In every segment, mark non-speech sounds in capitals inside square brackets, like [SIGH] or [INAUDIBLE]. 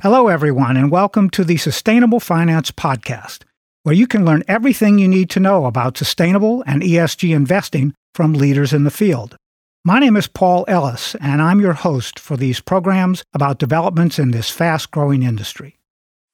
Hello, everyone, and welcome to the Sustainable Finance Podcast, where you can learn everything you need to know about sustainable and ESG investing from leaders in the field. My name is Paul Ellis, and I'm your host for these programs about developments in this fast growing industry.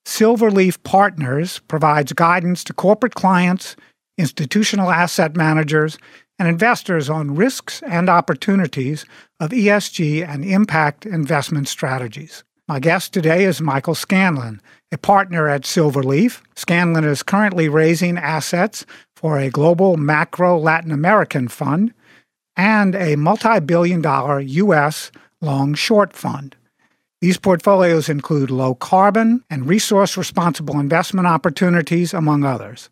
Silverleaf Partners provides guidance to corporate clients, institutional asset managers, and investors on risks and opportunities of ESG and impact investment strategies. My guest today is Michael Scanlon, a partner at Silverleaf. Scanlon is currently raising assets for a global macro Latin American fund and a multi billion dollar U.S. long short fund. These portfolios include low carbon and resource responsible investment opportunities, among others.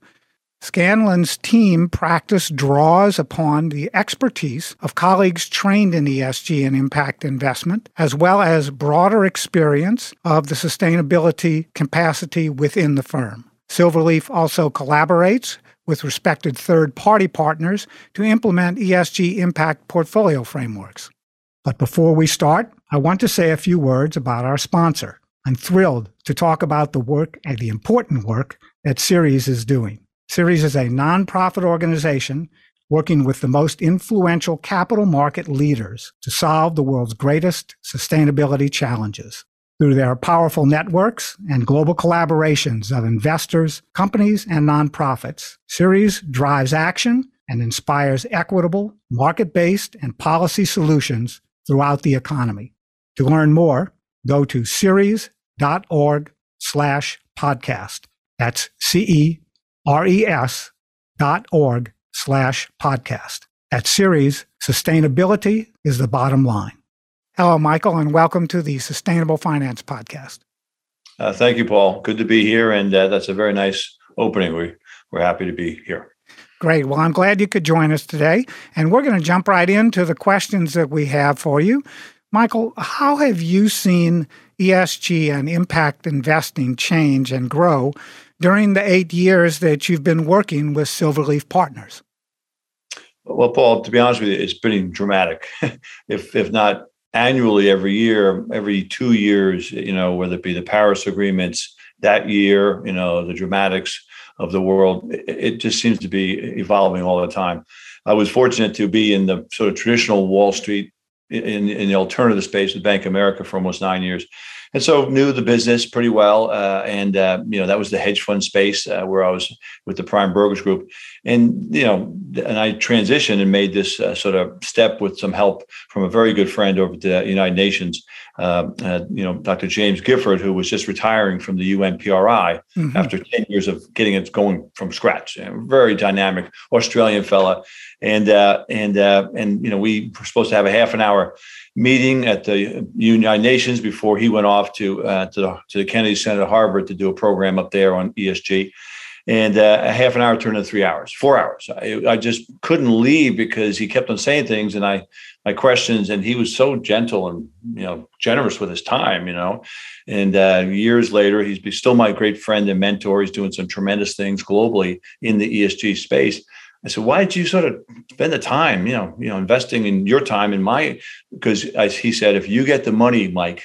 Scanlon's team practice draws upon the expertise of colleagues trained in ESG and impact investment, as well as broader experience of the sustainability capacity within the firm. Silverleaf also collaborates with respected third party partners to implement ESG impact portfolio frameworks. But before we start, I want to say a few words about our sponsor. I'm thrilled to talk about the work and the important work that Ceres is doing. Ceres is a nonprofit organization working with the most influential capital market leaders to solve the world's greatest sustainability challenges. Through their powerful networks and global collaborations of investors, companies, and nonprofits, Ceres drives action and inspires equitable, market based, and policy solutions throughout the economy. To learn more, go to ceres.org slash podcast. That's C E res dot org slash podcast. At Ceres, sustainability is the bottom line. Hello, Michael, and welcome to the Sustainable Finance Podcast. Uh, thank you, Paul. Good to be here, and uh, that's a very nice opening. We, we're happy to be here. Great. Well, I'm glad you could join us today, and we're going to jump right into the questions that we have for you. Michael, how have you seen ESG and impact investing change and grow during the eight years that you've been working with Silverleaf Partners? Well, Paul, to be honest with you, it's pretty dramatic. [LAUGHS] if if not annually, every year, every two years, you know, whether it be the Paris agreements that year, you know, the dramatics of the world, it, it just seems to be evolving all the time. I was fortunate to be in the sort of traditional Wall Street in, in the alternative space with Bank of America for almost nine years and so knew the business pretty well. Uh, and uh, you know that was the hedge fund space uh, where I was with the Prime Brokerage Group, and you know, and I transitioned and made this uh, sort of step with some help from a very good friend over at the United Nations. Uh, uh, you know, Dr. James Gifford, who was just retiring from the UNPRI mm-hmm. after 10 years of getting it going from scratch. very dynamic Australian fella. And, and, and, you know, we were supposed to have a half an hour meeting at the United Nations before he went off to uh, to, the, to the Kennedy Center at Harvard to do a program up there on ESG. And uh, a half an hour turned into three hours, four hours. I, I, just couldn't leave because he kept on saying things, and I my questions, and he was so gentle and you know generous with his time, you know. And uh, years later, he's still my great friend and mentor. He's doing some tremendous things globally in the ESG space. I said, why did you sort of spend the time, you know, you know, investing in your time in my, because as he said, if you get the money, Mike,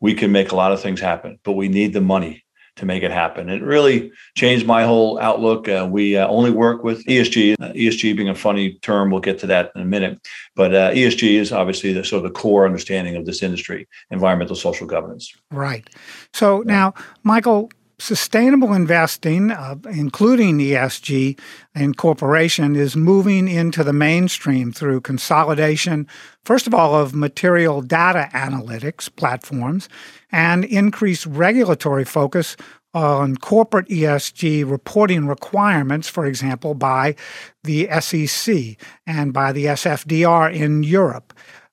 we can make a lot of things happen, but we need the money to make it happen. It really changed my whole outlook. Uh, we uh, only work with ESG, uh, ESG being a funny term. We'll get to that in a minute. But uh, ESG is obviously the sort of the core understanding of this industry, environmental social governance. Right. So now, Michael, sustainable investing, uh, including ESG incorporation, is moving into the mainstream through consolidation, first of all, of material data analytics platforms and increased regulatory focus on corporate ESG reporting requirements, for example, by the SEC and by the SFDR in Europe.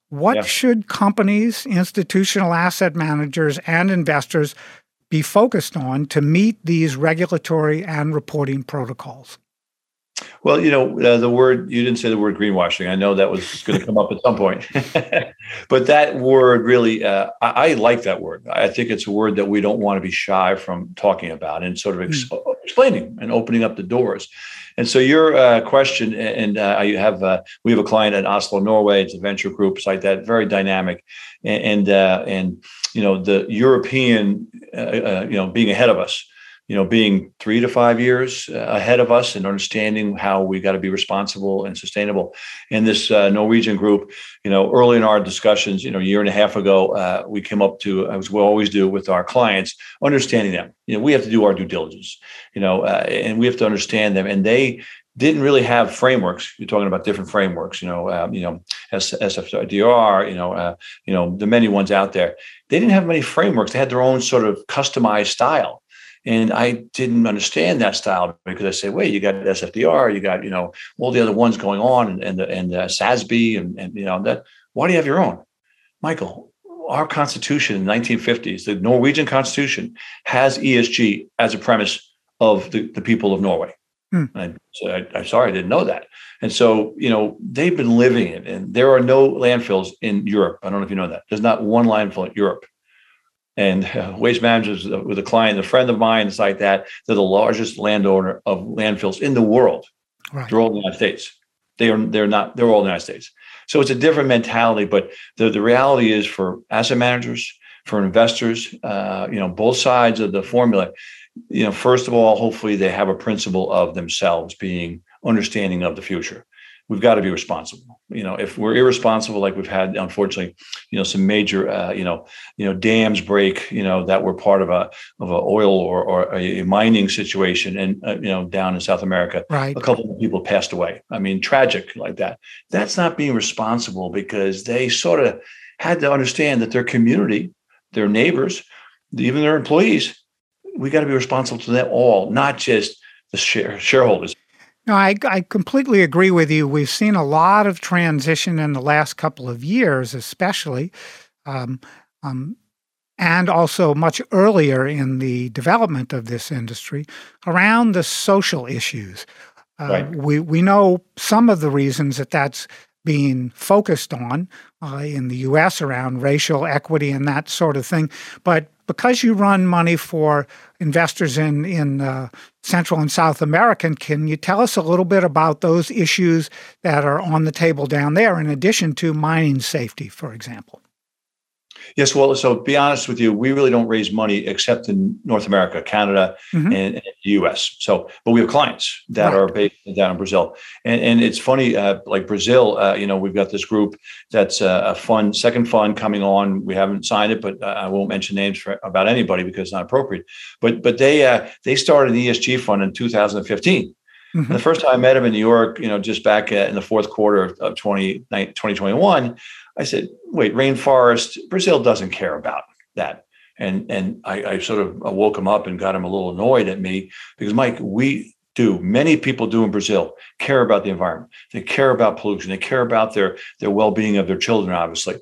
What yeah. should companies, institutional asset managers, and investors be focused on to meet these regulatory and reporting protocols? Well, you know, uh, the word, you didn't say the word greenwashing. I know that was going to come up at some point. [LAUGHS] but that word really, uh, I, I, like that word. I think it's a word that we don't want to be shy from talking about and sort of ex- mm. explaining and opening up the doors. And so your uh, question, and uh, you have, uh, we have a client in Oslo, Norway. It's a venture group. It's like that, very dynamic. And, and, uh, and you know, the European, you know, being ahead of us, you know, being three to five years uh, ahead of us and understanding how we got to be responsible and sustainable. And this uh, Norwegian group, you know, early in our discussions, you know, a year and a half ago, uh, we came up to, as we always do with our clients, understanding them. You know, we have to do our due diligence, you know, uh, and we have to understand them. And they didn't really have frameworks. You're talking about different frameworks, you know, um, you know, SFDR, you know, uh, you know, the many ones out there. They didn't have many frameworks. They had their own sort of customized style and I didn't understand that style because I say, wait, you got SFDR, you got, you know, all the other ones going on and, and, and uh, SASB and, and, you know, that, why do you have your own? Michael, our constitution in the 1950s, the Norwegian constitution has ESG as a premise of the, the people of Norway. Hmm. I said, I, am sorry, I didn't know that. And so, you know, they've been living it. And there are no landfills in Europe. I don't know if you know that. There's not one landfill in Europe and uh, waste managers with a client, a friend of mine, it's like that. They're the largest landowner of landfills in the world. Right. They're all in the United States. They are they're not they're all in the United States. So it's a different mentality. But the, the reality is for asset managers, for investors, uh, you know, both sides of the formula, you know, first of all, hopefully they have a principle of themselves being understanding of the future we've got to be responsible. You know, if we're irresponsible, like we've had, unfortunately, you know, some major, uh, you know, you know, dams break, you know, that were part of a of a oil or or a mining situation, and uh, you know, down in South America, right. a couple of people passed away. I mean, tragic like that. That's not being responsible because they sort of had to understand that their community, their neighbors, even their employees, we got to be responsible to them all, not just the share, shareholders. No, I, I completely agree with you. We've seen a lot of transition in the last couple of years, especially, um, um, and also much earlier in the development of this industry around the social issues. Uh, right. We we know some of the reasons that that's being focused on uh, in the U.S. around racial equity and that sort of thing, but because you run money for investors in in uh, Central and South America, can you tell us a little bit about those issues that are on the table down there, in addition to mining safety, for example? Yes, well, so be honest with you, we really don't raise money except in North America, Canada, mm-hmm. and, and, the U.S. So, but we have clients that right. are based down in Brazil, and and it's funny, uh, like Brazil, uh, you know, we've got this group that's uh, a fund, second fund coming on. We haven't signed it, but uh, I won't mention names for, about anybody because it's not appropriate. But but they uh, they started an ESG fund in 2015. Mm-hmm. The first time I met him in New York, you know, just back in the fourth quarter of 20, 2021, I said, wait, rainforest, Brazil doesn't care about that. And, and I, I sort of woke him up and got him a little annoyed at me because, Mike, we do, many people do in Brazil care about the environment. They care about pollution. They care about their, their well being of their children, obviously.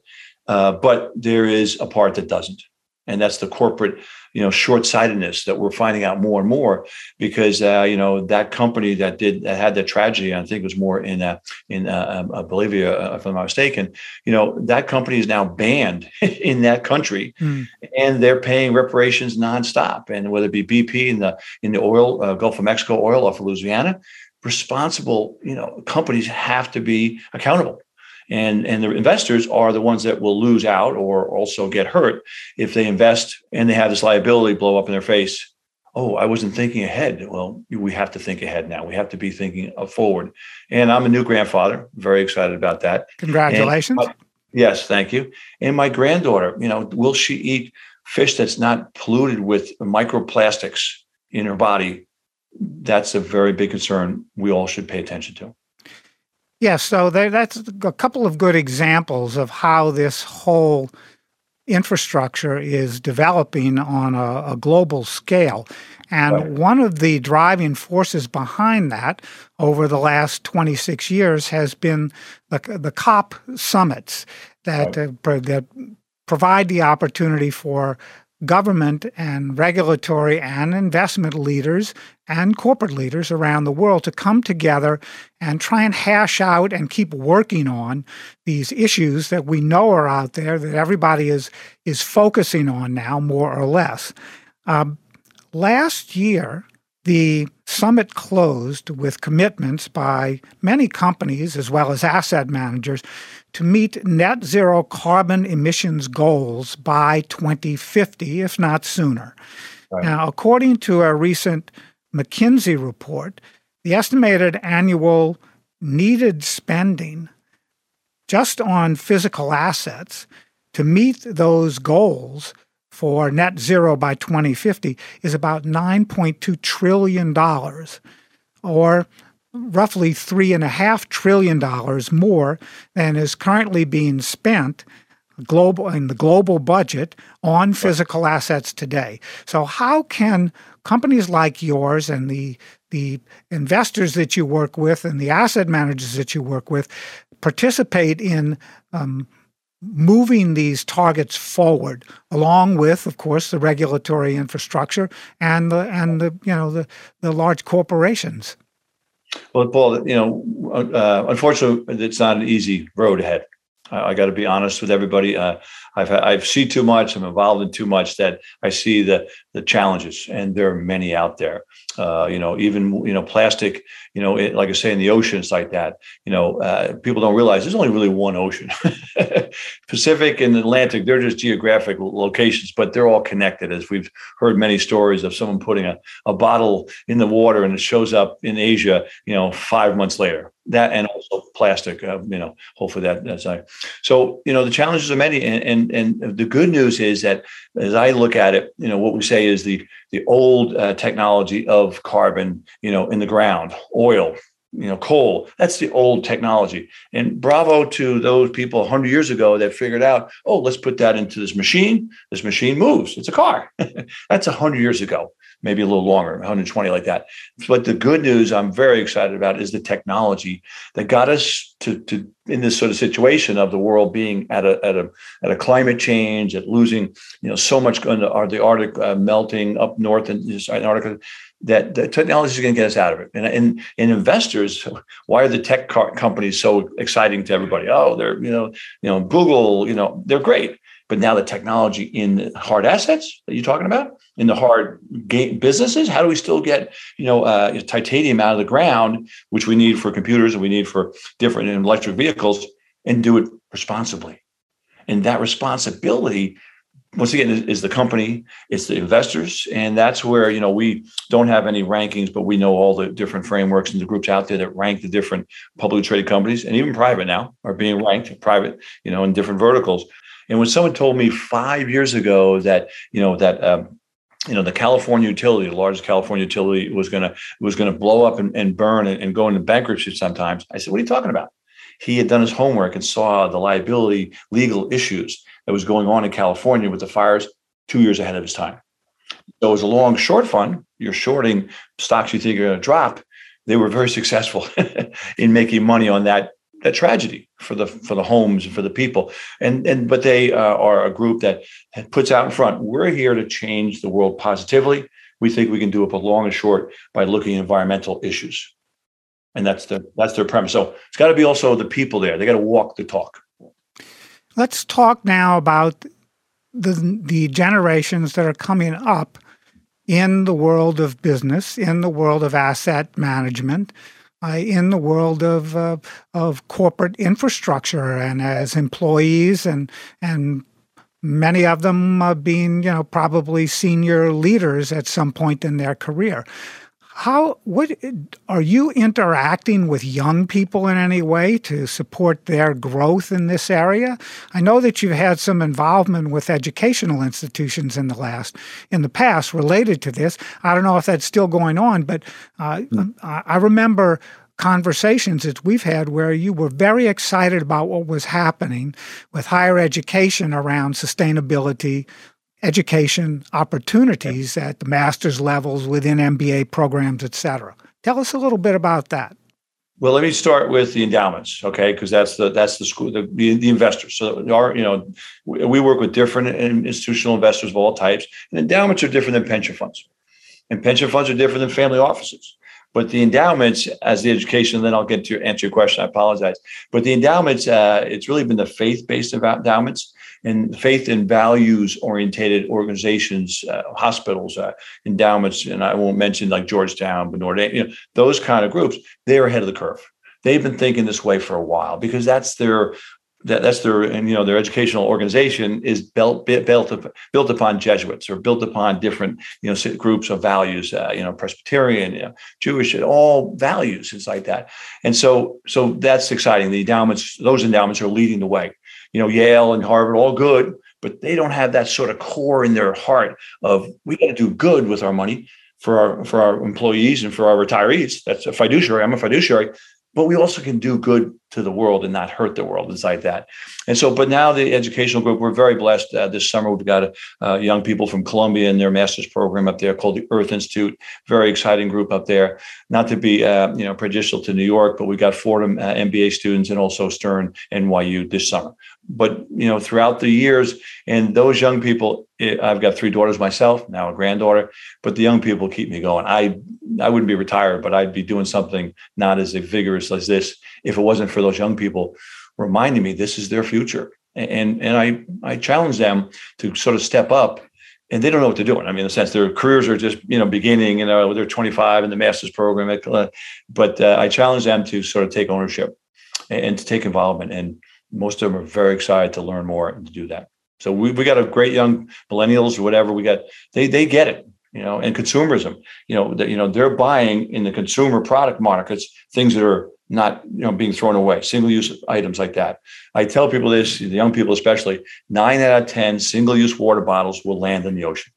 Uh, but there is a part that doesn't. And that's the corporate you know short-sightedness that we're finding out more and more because uh, you know that company that did that had the tragedy I think it was more in uh, in uh, um, uh Bolivia uh, if I'm not mistaken you know that company is now banned [LAUGHS] in that country mm. and they're paying reparations nonstop and whether it be BP in the in the oil uh, Gulf of Mexico oil off of Louisiana responsible you know companies have to be accountable and and the investors are the ones that will lose out or also get hurt if they invest and they have this liability blow up in their face. Oh i wasn't thinking ahead. Well we have to think ahead now. We have to be thinking forward. And i'm a new grandfather. Very excited about that. Congratulations. My, yes thank you. And my granddaughter you know will she eat fish that's not polluted with microplastics in her body? That's a very big concern we all should pay attention to yeah, so that's a couple of good examples of how this whole infrastructure is developing on a, a global scale. And right. one of the driving forces behind that over the last 26 years has been the, the COP summits that, right. uh, that provide the opportunity for government and regulatory and investment leaders and corporate leaders around the world to come together and try and hash out and keep working on these issues that we know are out there that everybody is is focusing on now more or less. Um, last year, the summit closed with commitments by many companies as well as asset managers to meet net zero carbon emissions goals by 2050, if not sooner. Right. Now, according to a recent McKinsey report, the estimated annual needed spending just on physical assets to meet those goals for net zero by 2050 is about $9.2 trillion, or roughly $3.5 trillion more than is currently being spent global in the global budget on physical assets today. So how can companies like yours and the the investors that you work with and the asset managers that you work with participate in um, moving these targets forward, along with, of course, the regulatory infrastructure and the and the you know the the large corporations. Well, Paul, you know, uh, unfortunately, it's not an easy road ahead. I, I got to be honest with everybody. Uh, I've I've seen too much. I'm involved in too much that I see the the challenges, and there are many out there. Uh, you know, even you know, plastic. You know, it, like I say in the oceans like that. You know, uh, people don't realize there's only really one ocean. [LAUGHS] Pacific and Atlantic, they're just geographic locations, but they're all connected. As we've heard many stories of someone putting a, a bottle in the water and it shows up in Asia. You know, five months later. That and also plastic. Uh, you know, hopefully that that's uh, so. You know, the challenges are many, and, and and the good news is that as I look at it, you know, what we say is the the old uh, technology of carbon, you know, in the ground, oil, you know, coal. That's the old technology. And bravo to those people 100 years ago that figured out, oh, let's put that into this machine. This machine moves. It's a car. [LAUGHS] That's 100 years ago maybe a little longer, 120 like that. But the good news I'm very excited about is the technology that got us to, to in this sort of situation of the world being at a at a at a climate change, at losing you know so much going to the Arctic uh, melting up north in Antarctica. That the technology is going to get us out of it, and, and and investors. Why are the tech companies so exciting to everybody? Oh, they're you know you know Google, you know they're great, but now the technology in hard assets that you're talking about in the hard businesses? How do we still get you know uh, titanium out of the ground, which we need for computers and we need for different electric vehicles, and do it responsibly? And that responsibility, once again, is, is the company, it's the investors, and that's where you know we don't have any rankings, but we know all the different frameworks and the groups out there that rank the different publicly traded companies and even private now are being ranked private, you know, in different verticals. And when someone told me five years ago that you know that um, you know the California utility, the largest California utility, was gonna was gonna blow up and, and burn and, and go into bankruptcy sometimes. I said, "What are you talking about?" He had done his homework and saw the liability legal issues that was going on in California with the fires two years ahead of his time. So it was a long short fund. You're shorting stocks you think are going to drop. They were very successful [LAUGHS] in making money on that that tragedy for the for the homes and for the people. And and but they uh, are a group that puts out in front we're here to change the world positively. We think we can do it both long and short by looking at environmental issues. And that's the that's their premise. So it's got to be also the people there. They got to walk the talk. Let's talk now about the the generations that are coming up in the world of business in the world of asset management uh, in the world of uh, of corporate infrastructure and as employees and and many of them uh, being you know probably senior leaders at some point in their career how what are you interacting with young people in any way to support their growth in this area? I know that you've had some involvement with educational institutions in the last in the past related to this. I don't know if that's still going on, but uh, mm. I remember conversations that we've had where you were very excited about what was happening with higher education around sustainability, education opportunities at the master's levels within MBA programs, et cetera. Tell us a little bit about that. Well, let me start with the endowments, okay? Because that's the that's the school the, the, investors. So our you know we, we work with different institutional investors of all types, and endowments are different than pension funds, and pension funds are different than family offices. But the endowments, as the education, then I'll get to answer your question. I apologize. But the endowments, uh, it's really been the faith-based endowments and faith and values orientated organizations, uh, hospitals, uh, endowments, and I won't mention like Georgetown, but Notre Dame, you know, those kind of groups, they're ahead of the curve. They've been thinking this way for a while because that's their that, that's their and you know their educational organization is built built built upon Jesuits or built upon different you know groups of values uh, you know Presbyterian you know, Jewish all values it's like that. And so so that's exciting. The endowments those endowments are leading the way you know, Yale and Harvard, all good, but they don't have that sort of core in their heart of we got to do good with our money for our for our employees and for our retirees. That's a fiduciary. I'm a fiduciary, but we also can do good to the world and not hurt the world. It's like that. And so, but now the educational group, we're very blessed. Uh, this summer, we've got uh, young people from Columbia in their master's program up there called the Earth Institute. Very exciting group up there. Not to be, uh, you know, prejudicial to New York, but we got Fordham uh, MBA students and also Stern NYU this summer. But you know, throughout the years, and those young people, eh, I've got three daughters myself, now a granddaughter. But the young people keep me going. I I wouldn't be retired, but I'd be doing something not as vigorous as this if it wasn't for those young people reminding me this is their future. And and I I challenge them to sort of step up and they don't know what they're doing. I mean, in the sense their careers are just you know beginning. You know, they're 25 in the master's program, but uh, I challenge them to sort of take ownership and, and, to take involvement. And most of them are very excited to learn more and to do that. So we we got a great young millennials or whatever. We got they they get it you know, and consumerism. You know, that you know they're buying in the consumer product markets things that are not you know being thrown away, single use items like that. I tell people this, the young people especially, nine out of ten single use water bottles will land in the ocean.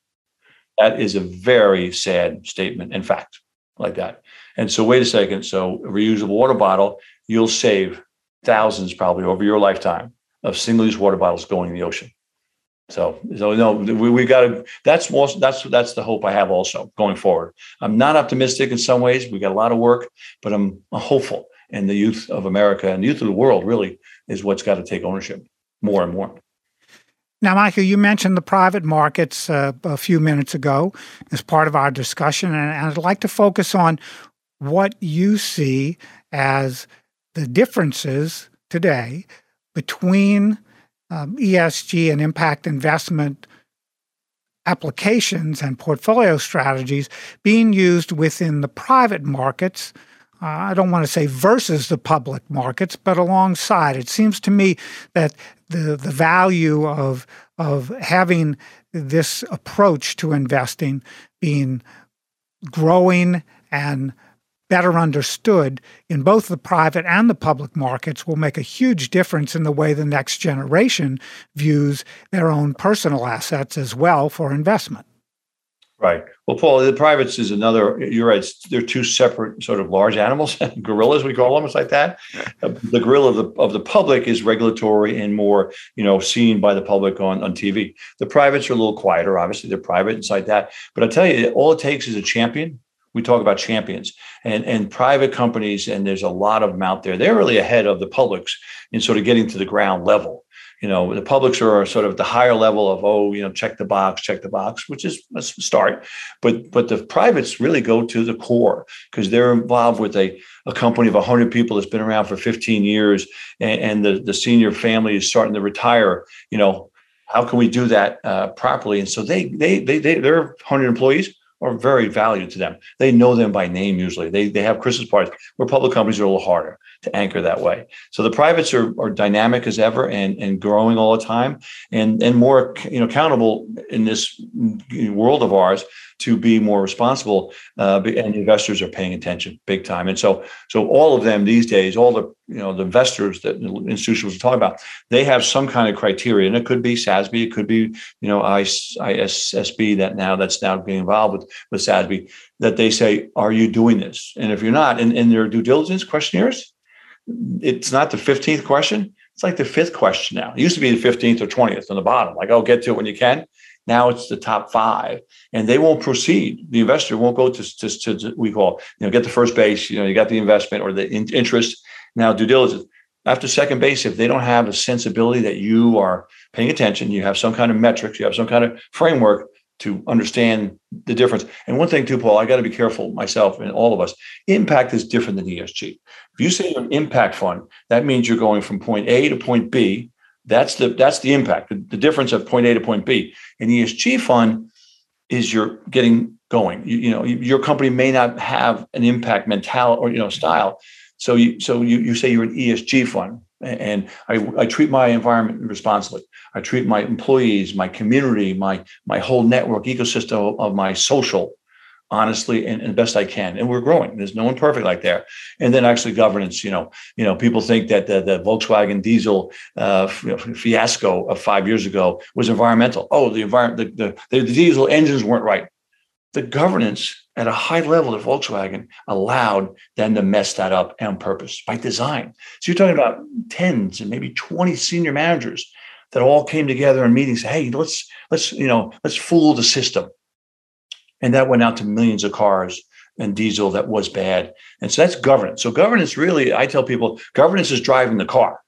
That is a very sad statement in fact, like that. And so, wait a second. So, reusable water bottle, you'll save thousands probably over your lifetime of single use water bottles going in the ocean. So, so no, we, we got to. That's most. That's that's the hope I have also going forward. I'm not optimistic in some ways. We got a lot of work, but I'm hopeful. And the youth of America and the youth of the world really is what's got to take ownership more and more. Now, Michael, you mentioned the private markets uh, a few minutes ago as part of our discussion, and I'd like to focus on what you see as the differences today between um, ESG and impact investment applications and portfolio strategies being used within the private markets. Uh, I don't want to say versus the public markets, but alongside. It seems to me that the the value of of having this approach to investing being growing and better understood in both the private and the public markets will make a huge difference in the way the next generation views their own personal assets as well for investment. Right. Well, Paul, the privates is another. You're right. They're two separate sort of large animals, [LAUGHS] gorillas we call them. It's like that. The gorilla of the of the public is regulatory and more, you know, seen by the public on on TV. The privates are a little quieter. Obviously, they're private. It's like that. But I tell you, all it takes is a champion we talk about champions and, and private companies, and there's a lot of them out there. They're really ahead of the publics in sort of getting to the ground level. You know, the publics are sort of the higher level of, oh, you know, check the box, check the box, which is a start. But but the privates really go to the core because they're involved with a, a company of 100 people that's been around for 15 years and, and the, the senior family is starting to retire. You know, how can we do that uh, properly? And so they they they, they they're 100 employees are very valued to them. They know them by name usually. They, they have Christmas parties where public companies are a little harder to anchor that way. So the privates are, are dynamic as ever and, and growing all the time and, and more you know accountable in this world of ours to be more responsible uh, and investors are paying attention big time. And so so all of them these days all the you know the investors that institutions are talking about they have some kind of criteria. And it could be SASB it could be you know ISSB that now that's now being involved with with SASB that they say are you doing this? And if you're not in, in their due diligence questionnaires it's not the 15th question it's like the fifth question now it used to be the 15th or 20th on the bottom like oh get to it when you can Now it's the top five, and they won't proceed. The investor won't go to, to, to, to we call you know get the first base. You know you got the investment or the in, interest. Now due diligence after second base, if they don't have a sensibility that you are paying attention, you have some kind of metrics, you have some kind of framework to understand the difference. And one thing too, Paul, I got to be careful myself and all of us. Impact is different than ESG. If you say you're an impact fund, that means you're going from point A to point B. That's the that's the impact. The, the difference of point A to point B. An ESG fund is you're getting going. You, you know, your company may not have an impact mentality or you know style. So you so you, you say you're an ESG fund and I, I treat my environment responsibly. I treat my employees, my community, my my whole network ecosystem of my social honestly and, and best I can. And we're growing. There's no one perfect like there. And then actually governance, you know, you know, people think that the, the Volkswagen diesel uh, fiasco of five years ago was environmental. Oh, the environment, the, the, the diesel engines weren't right. The governance at a high level at Volkswagen allowed them to mess that up on purpose by design. So you're talking about tens and maybe 20 senior managers that all came together in meetings. Hey, let's let's you know let's fool the system, and that went out to millions of cars and diesel that was bad. And so that's governance. So governance really, I tell people, governance is driving the car,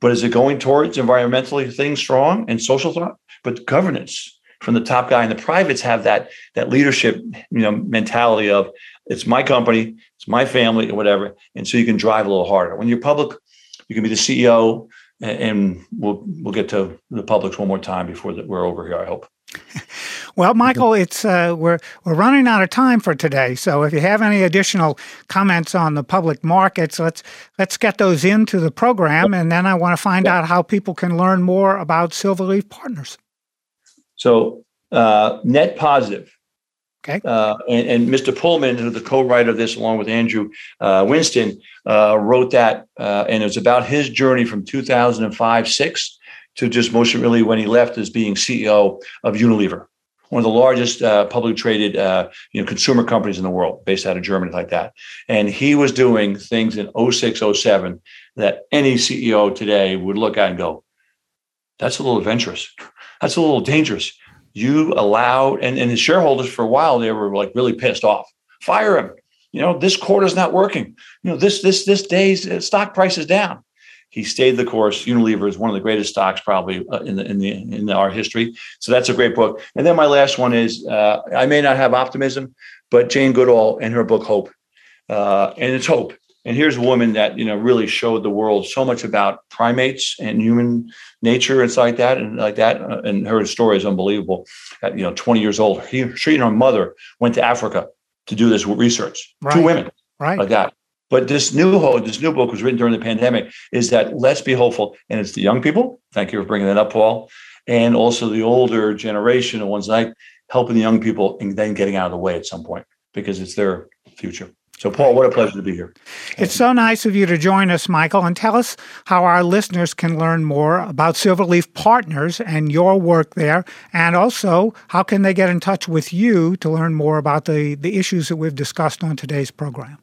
but is it going towards environmentally things strong and social thought? But governance from the top guy. And the privates have that that leadership, you know, mentality of it's my company, it's my family, or whatever. And so you can drive a little harder. When you're public, you can be the CEO, and we'll we'll get to the publics one more time before that we're over here. I hope. [LAUGHS] Well, Michael, it's uh, we're we're running out of time for today. So if you have any additional comments on the public markets, let's let's get those into the program, and then I want to find out how people can learn more about Silverleaf Partners. So uh, net positive. Okay. Uh, and, and, Mr. Polman, who's the co-writer of this, along with Andrew uh, Winston, uh, wrote that, uh, and was about his journey from 2005 six to just most really when he left as being CEO of Unilever, one of the largest uh, publicly traded you know consumer companies in the world, based out of Germany, like that. And he was doing things in 06, 07 that any CEO today would look at and go, "That's a little adventurous." That's a little dangerous. You allow, and, and his shareholders for a while, they were like really pissed off. Fire him. You know, this quarter's not working. You know, this, this, this day's uh, stock price is down. He stayed the course. Unilever is one of the greatest stocks probably uh, in the, in the in our history. So that's a great book. And then my last one is uh, I may not have optimism, but Jane Goodall and her book Hope, uh, and it's hope. And here's a woman that you know really showed the world so much about primates and human nature and stuff like that, and like that. Uh, and her story is unbelievable. At you know 20 years old, he, she and her mother went to Africa to do this research. Right. Two women, right, like that. But this new this new book was written during the pandemic. Is that let's be hopeful, and it's the young people. Thank you for bringing that up, Paul, and also the older generation, the ones like helping the young people and then getting out of the way at some point because it's their future. So, Paul, what a pleasure to be here. It's so nice of you to join us, Michael, and tell us how our listeners can learn more about Silverleaf Partners and your work there, and also how can they get in touch with you to learn more about the, the issues that we've discussed on today's program.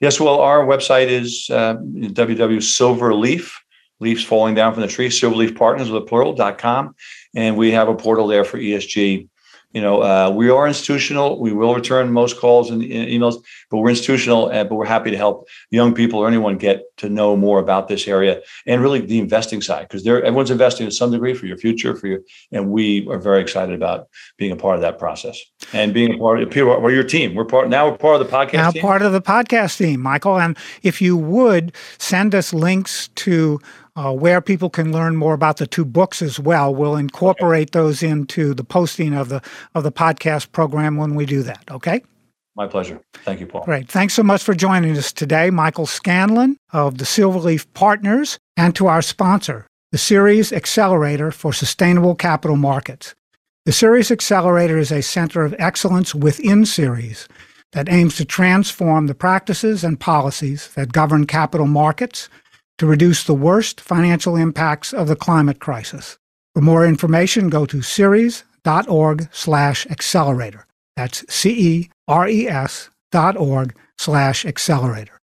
Yes, well, our website is uh, www.silverleaf, leaves falling down from the tree, silverleaf partners with a plural.com. And we have a portal there for ESG you know, uh, we are institutional. We will return most calls and emails, but we're institutional. And, but we're happy to help young people or anyone get to know more about this area and really the investing side because everyone's investing to some degree for your future, for your, and we are very excited about being a part of that process and being a part of we're your team. We're part now. We're part of the podcast. Now team. part of the podcast team, Michael. And if you would send us links to uh, where people can learn more about the two books as well. We'll incorporate okay. those into the posting of the of the podcast program when we do that. Okay. My pleasure. Thank you, Paul. Great. Thanks so much for joining us today, Michael Scanlon of the Silverleaf Partners, and to our sponsor, the Ceres Accelerator for Sustainable Capital Markets. The Ceres Accelerator is a center of excellence within Ceres that aims to transform the practices and policies that govern capital markets to reduce the worst financial impacts of the climate crisis. For more information, go to ceres.org slash accelerator. That's C-E-R-E-S dot org slash accelerator.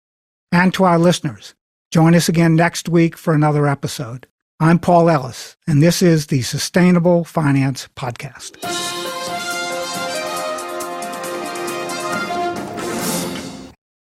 And to our listeners, join us again next week for another episode. I'm Paul Ellis, and this is the Sustainable Finance Podcast.